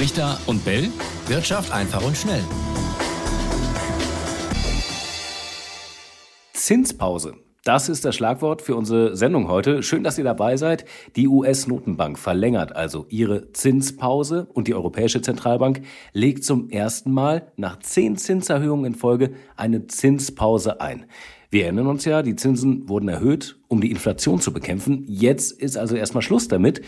Richter und Bell. Wirtschaft einfach und schnell. Zinspause. Das ist das Schlagwort für unsere Sendung heute. Schön, dass ihr dabei seid. Die US-Notenbank verlängert also ihre Zinspause und die Europäische Zentralbank legt zum ersten Mal nach zehn Zinserhöhungen in Folge eine Zinspause ein. Wir erinnern uns ja, die Zinsen wurden erhöht, um die Inflation zu bekämpfen. Jetzt ist also erstmal Schluss damit.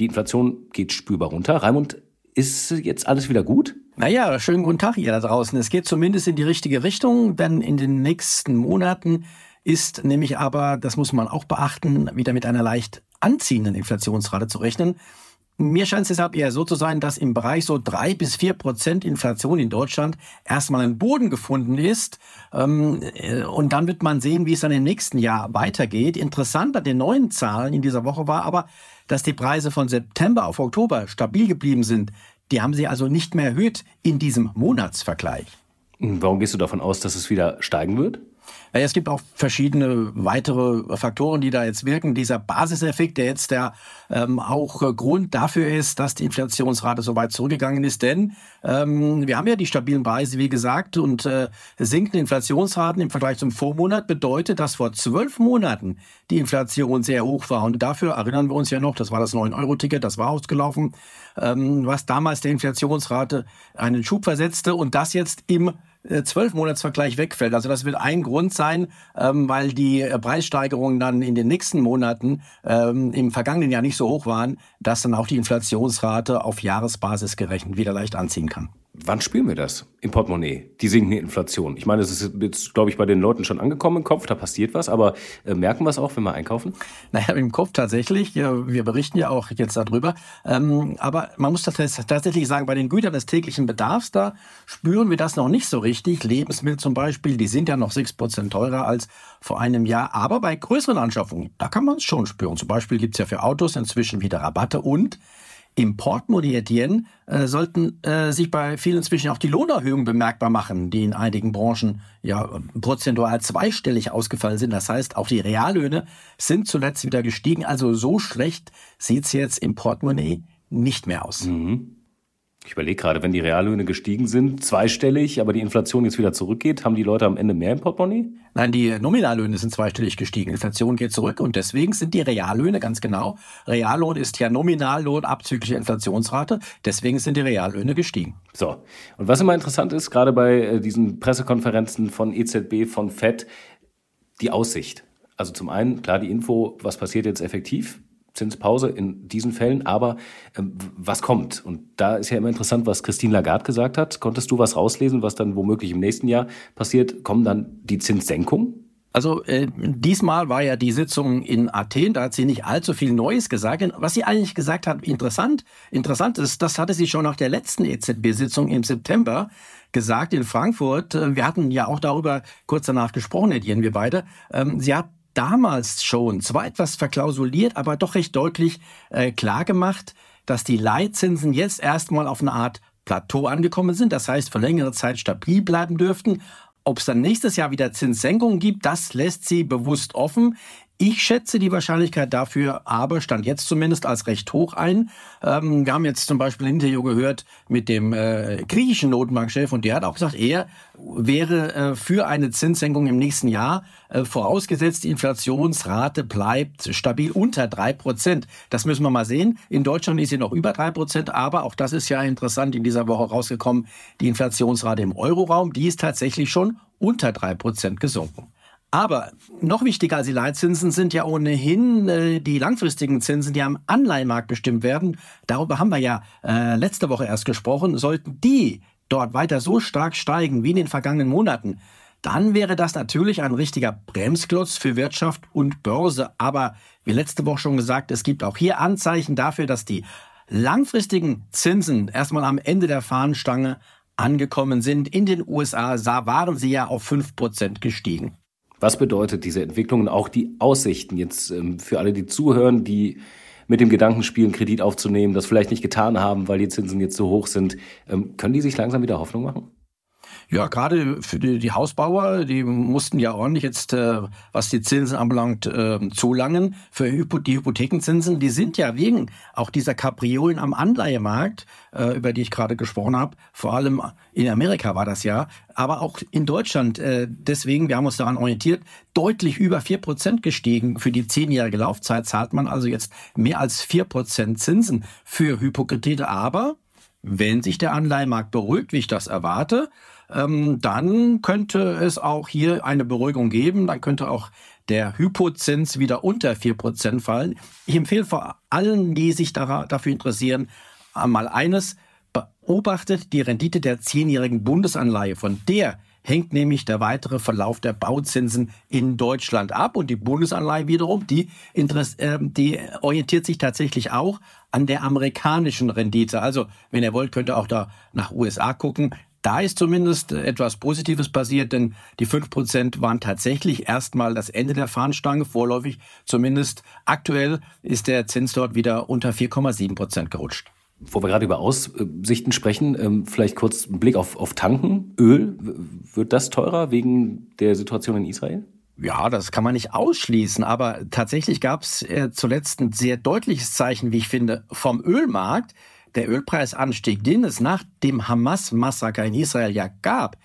Die Inflation geht spürbar runter. Raimund, ist jetzt alles wieder gut? Naja, schönen guten Tag ihr da draußen. Es geht zumindest in die richtige Richtung, denn in den nächsten Monaten ist nämlich aber, das muss man auch beachten, wieder mit einer leicht anziehenden Inflationsrate zu rechnen. Mir scheint es deshalb eher so zu sein, dass im Bereich so drei bis vier Prozent Inflation in Deutschland erstmal ein Boden gefunden ist. Ähm, äh, und dann wird man sehen, wie es dann im nächsten Jahr weitergeht. Interessant an den neuen Zahlen in dieser Woche war aber, dass die Preise von September auf Oktober stabil geblieben sind. Die haben sie also nicht mehr erhöht in diesem Monatsvergleich. Warum gehst du davon aus, dass es wieder steigen wird? Es gibt auch verschiedene weitere Faktoren, die da jetzt wirken. Dieser Basiseffekt, der jetzt der ähm, auch Grund dafür ist, dass die Inflationsrate so weit zurückgegangen ist. Denn ähm, wir haben ja die stabilen Preise, wie gesagt, und äh, sinkende Inflationsraten im Vergleich zum Vormonat bedeutet, dass vor zwölf Monaten die Inflation sehr hoch war. Und dafür erinnern wir uns ja noch, das war das 9-Euro-Ticket, das war ausgelaufen, ähm, was damals der Inflationsrate einen Schub versetzte und das jetzt im äh, zwölf Monatsvergleich wegfällt. Also das wird ein Grund sein, ähm, weil die äh, Preissteigerungen dann in den nächsten Monaten ähm, im vergangenen Jahr nicht so hoch waren, dass dann auch die Inflationsrate auf Jahresbasis gerechnet wieder leicht anziehen kann. Wann spüren wir das im Portemonnaie, die sinkende Inflation? Ich meine, es ist jetzt, glaube ich, bei den Leuten schon angekommen im Kopf, da passiert was, aber äh, merken wir es auch, wenn wir einkaufen? Naja, im Kopf tatsächlich. Wir berichten ja auch jetzt darüber. Ähm, aber man muss tatsächlich sagen, bei den Gütern des täglichen Bedarfs, da spüren wir das noch nicht so richtig. Lebensmittel zum Beispiel, die sind ja noch sechs Prozent teurer als vor einem Jahr. Aber bei größeren Anschaffungen, da kann man es schon spüren. Zum Beispiel gibt es ja für Autos inzwischen wieder Rabatte und im Portemonnaie äh, sollten äh, sich bei vielen inzwischen auch die Lohnerhöhungen bemerkbar machen, die in einigen Branchen ja prozentual zweistellig ausgefallen sind. Das heißt, auch die Reallöhne sind zuletzt wieder gestiegen. Also so schlecht sieht's jetzt im Portemonnaie nicht mehr aus. Mhm. Ich überlege gerade, wenn die Reallöhne gestiegen sind, zweistellig, aber die Inflation jetzt wieder zurückgeht, haben die Leute am Ende mehr im Portemonnaie? Nein, die Nominallöhne sind zweistellig gestiegen. Inflation geht zurück und deswegen sind die Reallöhne ganz genau. Reallohn ist ja Nominallohn abzüglich Inflationsrate. Deswegen sind die Reallöhne gestiegen. So. Und was immer interessant ist, gerade bei äh, diesen Pressekonferenzen von EZB, von FED, die Aussicht. Also zum einen, klar, die Info, was passiert jetzt effektiv Zinspause in diesen Fällen, aber ähm, was kommt? Und da ist ja immer interessant, was Christine Lagarde gesagt hat. Konntest du was rauslesen, was dann womöglich im nächsten Jahr passiert? Kommen dann die Zinssenkungen? Also äh, diesmal war ja die Sitzung in Athen, da hat sie nicht allzu viel Neues gesagt. Was sie eigentlich gesagt hat, interessant, interessant ist, das hatte sie schon nach der letzten EZB-Sitzung im September gesagt in Frankfurt. Äh, wir hatten ja auch darüber kurz danach gesprochen, Etienne, wir beide. Ähm, sie hat damals schon, zwar etwas verklausuliert, aber doch recht deutlich äh, klar dass die Leitzinsen jetzt erstmal auf eine Art Plateau angekommen sind, das heißt für längere Zeit stabil bleiben dürften. Ob es dann nächstes Jahr wieder Zinssenkungen gibt, das lässt sie bewusst offen. Ich schätze die Wahrscheinlichkeit dafür aber, stand jetzt zumindest, als recht hoch ein. Ähm, wir haben jetzt zum Beispiel ein Interview gehört mit dem äh, griechischen Notenbankchef und der hat auch gesagt, er wäre äh, für eine Zinssenkung im nächsten Jahr, äh, vorausgesetzt die Inflationsrate bleibt stabil unter drei Prozent. Das müssen wir mal sehen. In Deutschland ist sie noch über drei Prozent, aber auch das ist ja interessant in dieser Woche rausgekommen, die Inflationsrate im Euroraum, die ist tatsächlich schon unter drei Prozent gesunken. Aber noch wichtiger als die Leitzinsen sind ja ohnehin äh, die langfristigen Zinsen, die am Anleihenmarkt bestimmt werden. Darüber haben wir ja äh, letzte Woche erst gesprochen. Sollten die dort weiter so stark steigen wie in den vergangenen Monaten, dann wäre das natürlich ein richtiger Bremsklotz für Wirtschaft und Börse. Aber wie letzte Woche schon gesagt, es gibt auch hier Anzeichen dafür, dass die langfristigen Zinsen erstmal am Ende der Fahnenstange angekommen sind. In den USA waren sie ja auf 5% gestiegen. Was bedeutet diese Entwicklung und auch die Aussichten jetzt ähm, für alle, die zuhören, die mit dem Gedanken spielen, Kredit aufzunehmen, das vielleicht nicht getan haben, weil die Zinsen jetzt so hoch sind? Ähm, können die sich langsam wieder Hoffnung machen? Ja, gerade für die, die, Hausbauer, die mussten ja ordentlich jetzt, äh, was die Zinsen anbelangt, äh, zulangen. Für Hypo die Hypothekenzinsen, die sind ja wegen auch dieser Kapriolen am Anleihemarkt, äh, über die ich gerade gesprochen habe, vor allem in Amerika war das ja, aber auch in Deutschland, äh, deswegen, wir haben uns daran orientiert, deutlich über vier Prozent gestiegen. Für die zehnjährige Laufzeit zahlt man also jetzt mehr als vier Prozent Zinsen für Hypokredite. Aber wenn sich der Anleihemarkt beruhigt, wie ich das erwarte, ähm, dann könnte es auch hier eine Beruhigung geben. Dann könnte auch der Hypozins wieder unter 4% fallen. Ich empfehle vor allen, die sich dafür interessieren, mal eines, beobachtet die Rendite der zehnjährigen Bundesanleihe. Von der hängt nämlich der weitere Verlauf der Bauzinsen in Deutschland ab. Und die Bundesanleihe wiederum, die, äh, die orientiert sich tatsächlich auch an der amerikanischen Rendite. Also, wenn ihr wollt, könnt ihr auch da nach USA gucken. Da ist zumindest etwas Positives passiert, denn die 5% waren tatsächlich erstmal das Ende der Fahnenstange, vorläufig zumindest. Aktuell ist der Zins dort wieder unter 4,7% gerutscht. Wo wir gerade über Aussichten sprechen, ähm, vielleicht kurz ein Blick auf, auf Tanken. Öl, wird das teurer wegen der Situation in Israel? Ja, das kann man nicht ausschließen, aber tatsächlich gab es äh, zuletzt ein sehr deutliches Zeichen, wie ich finde, vom Ölmarkt der Ölpreisanstieg, den es nach dem Hamas-Massaker in Israel ja gab,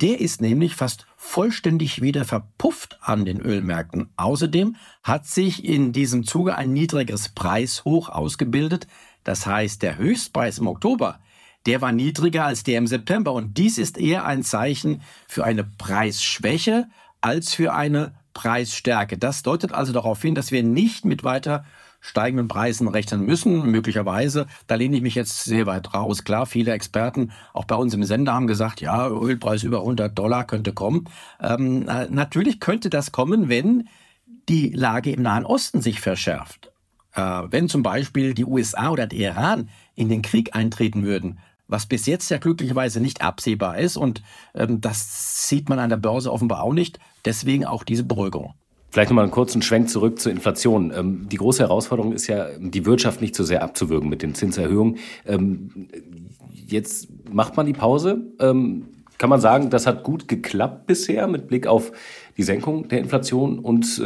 der ist nämlich fast vollständig wieder verpufft an den Ölmärkten. Außerdem hat sich in diesem Zuge ein niedrigeres Preishoch ausgebildet. Das heißt, der Höchstpreis im Oktober, der war niedriger als der im September. Und dies ist eher ein Zeichen für eine Preisschwäche als für eine Preisstärke. Das deutet also darauf hin, dass wir nicht mit weiter steigenden Preisen rechnen müssen, möglicherweise. Da lehne ich mich jetzt sehr weit raus. Klar, viele Experten, auch bei uns im Sender, haben gesagt, ja, Ölpreis über 100 Dollar könnte kommen. Ähm, äh, natürlich könnte das kommen, wenn die Lage im Nahen Osten sich verschärft. Äh, wenn zum Beispiel die USA oder der Iran in den Krieg eintreten würden, was bis jetzt ja glücklicherweise nicht absehbar ist und ähm, das sieht man an der Börse offenbar auch nicht. Deswegen auch diese Beruhigung. Vielleicht nochmal einen kurzen Schwenk zurück zur Inflation. Ähm, die große Herausforderung ist ja, die Wirtschaft nicht zu sehr abzuwürgen mit den Zinserhöhungen. Ähm, jetzt macht man die Pause. Ähm, kann man sagen, das hat gut geklappt bisher mit Blick auf die Senkung der Inflation und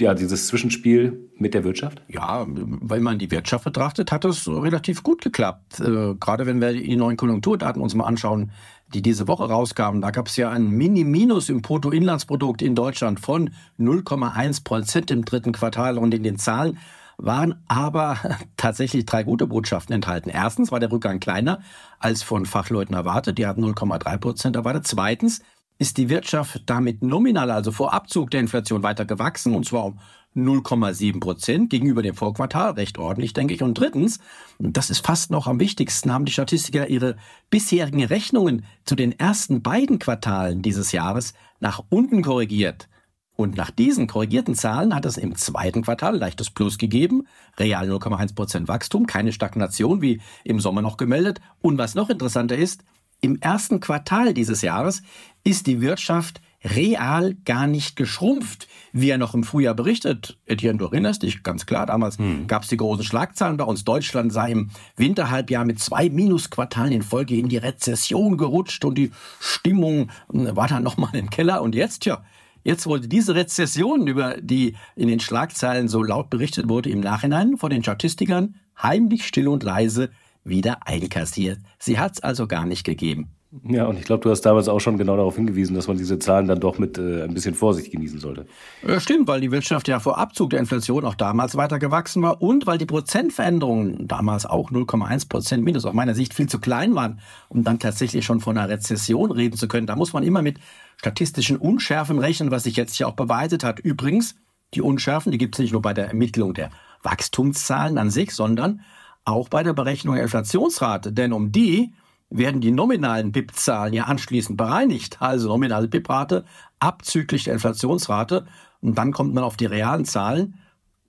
ja, dieses Zwischenspiel mit der Wirtschaft? Ja, wenn man die Wirtschaft betrachtet, hat es relativ gut geklappt. Äh, gerade wenn wir die neuen Konjunkturdaten uns mal anschauen, die diese Woche rauskamen, da gab es ja ein Mini-Minus im Bruttoinlandsprodukt in Deutschland von 0,1 Prozent im dritten Quartal und in den Zahlen waren aber tatsächlich drei gute Botschaften enthalten. Erstens war der Rückgang kleiner als von Fachleuten erwartet. Die hatten 0,3 Prozent erwartet. Zweitens ist die Wirtschaft damit nominal, also vor Abzug der Inflation, weiter gewachsen, und zwar um 0,7 Prozent gegenüber dem Vorquartal, recht ordentlich, denke ich. Und drittens, und das ist fast noch am wichtigsten, haben die Statistiker ihre bisherigen Rechnungen zu den ersten beiden Quartalen dieses Jahres nach unten korrigiert. Und nach diesen korrigierten Zahlen hat es im zweiten Quartal leichtes Plus gegeben, real 0,1 Prozent Wachstum, keine Stagnation wie im Sommer noch gemeldet. Und was noch interessanter ist, im ersten Quartal dieses Jahres ist die Wirtschaft real gar nicht geschrumpft, wie er noch im Frühjahr berichtet. Etienne, du erinnerst dich, ganz klar, damals hm. gab es die großen Schlagzeilen bei uns. Deutschland sei im Winterhalbjahr mit zwei Minusquartalen in Folge in die Rezession gerutscht und die Stimmung hm, war dann nochmal im Keller. Und jetzt, ja, Jetzt wurde diese Rezession, über die in den Schlagzeilen so laut berichtet wurde, im Nachhinein von den Statistikern heimlich still und leise wieder einkassiert. Sie hat es also gar nicht gegeben. Ja, und ich glaube, du hast damals auch schon genau darauf hingewiesen, dass man diese Zahlen dann doch mit äh, ein bisschen Vorsicht genießen sollte. Ja, stimmt, weil die Wirtschaft ja vor Abzug der Inflation auch damals weiter gewachsen war und weil die Prozentveränderungen damals auch 0,1 Prozent minus aus meiner Sicht viel zu klein waren, um dann tatsächlich schon von einer Rezession reden zu können. Da muss man immer mit statistischen Unschärfen rechnen, was sich jetzt ja auch bewahrheitet hat. Übrigens, die Unschärfen, die gibt es nicht nur bei der Ermittlung der Wachstumszahlen an sich, sondern auch bei der Berechnung der Inflationsrate. Denn um die werden die nominalen BIP-Zahlen ja anschließend bereinigt, also nominale BIP-Rate abzüglich der Inflationsrate. Und dann kommt man auf die realen Zahlen.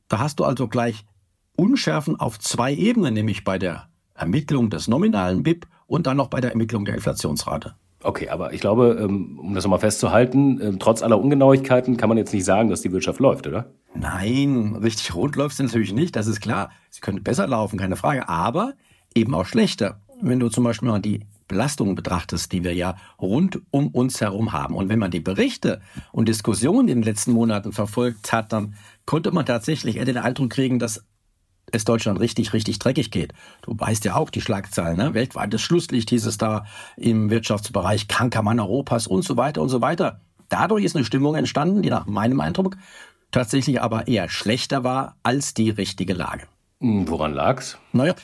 Da hast du also gleich Unschärfen auf zwei Ebenen, nämlich bei der Ermittlung des nominalen BIP und dann noch bei der Ermittlung der Inflationsrate. Okay, aber ich glaube, ähm, um das nochmal festzuhalten, ähm, trotz aller Ungenauigkeiten kann man jetzt nicht sagen, dass die Wirtschaft läuft, oder? Nein, richtig rund läuft sie natürlich nicht, das ist klar. Sie könnte besser laufen, keine Frage, aber eben auch schlechter wenn du zum Beispiel mal die Belastungen betrachtest, die wir ja rund um uns herum haben. Und wenn man die Berichte und Diskussionen in den letzten Monaten verfolgt hat, dann konnte man tatsächlich eher den Eindruck kriegen, dass es Deutschland richtig, richtig dreckig geht. Du weißt ja auch die Schlagzeilen, ne? weltweites Schlusslicht hieß es da im Wirtschaftsbereich, kranker Mann Europas und so weiter und so weiter. Dadurch ist eine Stimmung entstanden, die nach meinem Eindruck tatsächlich aber eher schlechter war als die richtige Lage. Hm, woran lag's? Naja,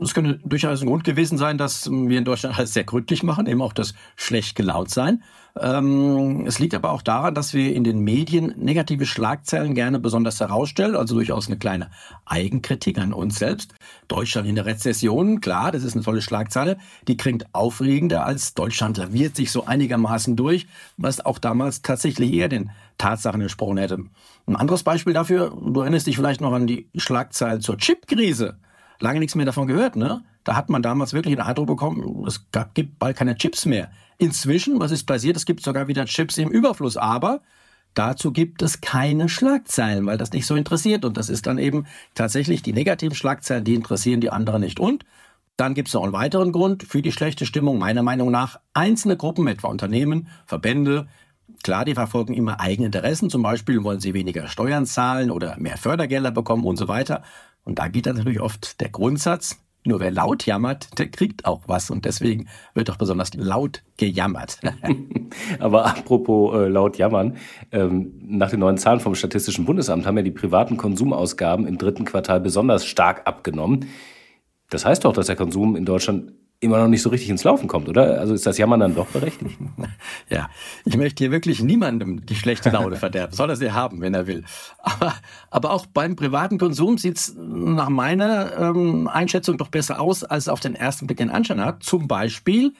es könnte durchaus ein Grund gewesen sein, dass wir in Deutschland alles sehr gründlich machen, eben auch das schlecht gelaunt sein. Ähm, es liegt aber auch daran, dass wir in den Medien negative Schlagzeilen gerne besonders herausstellen, also durchaus eine kleine Eigenkritik an uns selbst. Deutschland in der Rezession, klar, das ist eine tolle Schlagzeile, die klingt aufregender als Deutschland laviert sich so einigermaßen durch, was auch damals tatsächlich eher den Tatsachen entsprochen hätte. Ein anderes Beispiel dafür, du erinnerst dich vielleicht noch an die Schlagzeile zur Chipkrise lange nichts mehr davon gehört. Ne? Da hat man damals wirklich den Eindruck bekommen, es gibt bald keine Chips mehr. Inzwischen, was ist passiert? Es gibt sogar wieder Chips im Überfluss, aber dazu gibt es keine Schlagzeilen, weil das nicht so interessiert. Und das ist dann eben tatsächlich die negativen Schlagzeilen, die interessieren die anderen nicht. Und dann gibt es noch einen weiteren Grund für die schlechte Stimmung, meiner Meinung nach. Einzelne Gruppen, etwa Unternehmen, Verbände, Klar, die verfolgen immer eigene Interessen. Zum Beispiel wollen sie weniger Steuern zahlen oder mehr Fördergelder bekommen und so weiter. Und da geht dann natürlich oft der Grundsatz, nur wer laut jammert, der kriegt auch was. Und deswegen wird auch besonders laut gejammert. Aber apropos äh, laut jammern, ähm, nach den neuen Zahlen vom Statistischen Bundesamt haben ja die privaten Konsumausgaben im dritten Quartal besonders stark abgenommen. Das heißt doch, dass der Konsum in Deutschland immer noch nicht so richtig ins Laufen kommt, oder? Also ist das Jammern dann doch berechtigt? Ja, ich möchte hier wirklich niemandem die schlechte Laune verderben. Soll er sie haben, wenn er will. Aber, aber auch beim privaten Konsum sieht's nach meiner ähm, Einschätzung doch besser aus, als auf den ersten Blick den Anschein hat. Zum Beispiel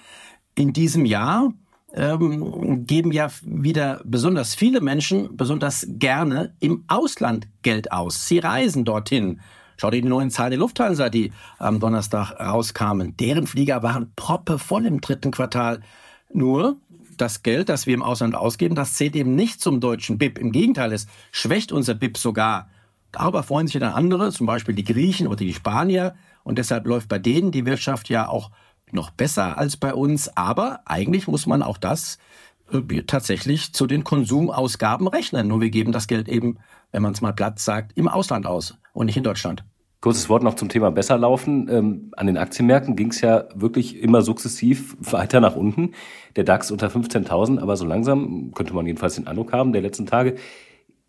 in diesem Jahr ähm, geben ja wieder besonders viele Menschen besonders gerne im Ausland Geld aus. Sie reisen dorthin Schau dir die neuen Zahlen der Lufthansa, die am Donnerstag rauskamen. Deren Flieger waren proppevoll im dritten Quartal. Nur das Geld, das wir im Ausland ausgeben, das zählt eben nicht zum deutschen BIP. Im Gegenteil, es schwächt unser BIP sogar. Darüber freuen sich dann andere, zum Beispiel die Griechen oder die Spanier. Und deshalb läuft bei denen die Wirtschaft ja auch noch besser als bei uns. Aber eigentlich muss man auch das äh, tatsächlich zu den Konsumausgaben rechnen. Nur wir geben das Geld eben, wenn man es mal platt sagt, im Ausland aus und nicht in Deutschland. Kurzes Wort noch zum Thema besser laufen. Ähm, an den Aktienmärkten ging es ja wirklich immer sukzessiv weiter nach unten. Der DAX unter 15.000, aber so langsam könnte man jedenfalls den Eindruck haben, der letzten Tage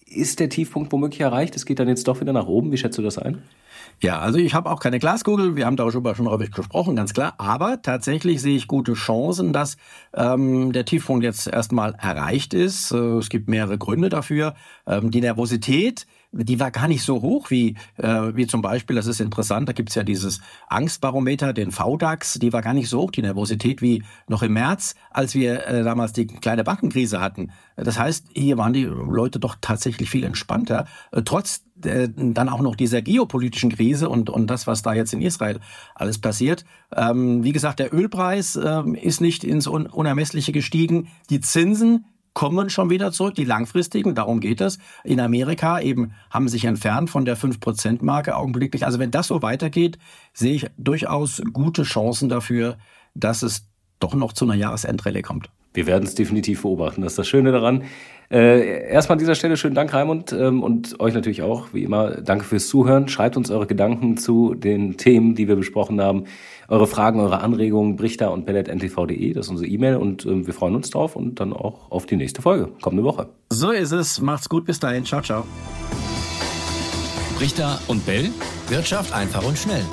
ist der Tiefpunkt womöglich erreicht. Es geht dann jetzt doch wieder nach oben. Wie schätzt du das ein? Ja, also ich habe auch keine Glaskugel. Wir haben darüber schon darüber gesprochen, ganz klar. Aber tatsächlich sehe ich gute Chancen, dass ähm, der Tiefpunkt jetzt erstmal erreicht ist. Äh, es gibt mehrere Gründe dafür. Ähm, die Nervosität die war gar nicht so hoch wie, äh, wie zum Beispiel, das ist interessant, da gibt's ja dieses Angstbarometer, den VDAX, die war gar nicht so hoch, die Nervosität wie noch im März, als wir äh, damals die kleine Bankenkrise hatten. Das heißt, hier waren die Leute doch tatsächlich viel entspannter, äh, trotz äh, dann auch noch dieser geopolitischen Krise und, und das, was da jetzt in Israel alles passiert. Ähm, wie gesagt, der Ölpreis ähm, ist nicht ins Unermessliche gestiegen. Die Zinsen kommen schon wieder zurück, die langfristigen, darum geht es. In Amerika eben haben sich entfernt von der 5%-Marke augenblicklich. Also wenn das so weitergeht, sehe ich durchaus gute Chancen dafür, dass es doch noch zu einer Jahresendrallye kommt. Wir werden es definitiv beobachten. Das ist das Schöne daran. Äh, erstmal an dieser Stelle schönen Dank, Raimund, ähm, und euch natürlich auch, wie immer, danke fürs Zuhören. Schreibt uns eure Gedanken zu den Themen, die wir besprochen haben eure Fragen, eure Anregungen, brichter und pellet.ntv.de, das ist unsere E-Mail und äh, wir freuen uns drauf und dann auch auf die nächste Folge, kommende Woche. So ist es, macht's gut, bis dahin, ciao, ciao. Brichter und Bell, Wirtschaft einfach und schnell.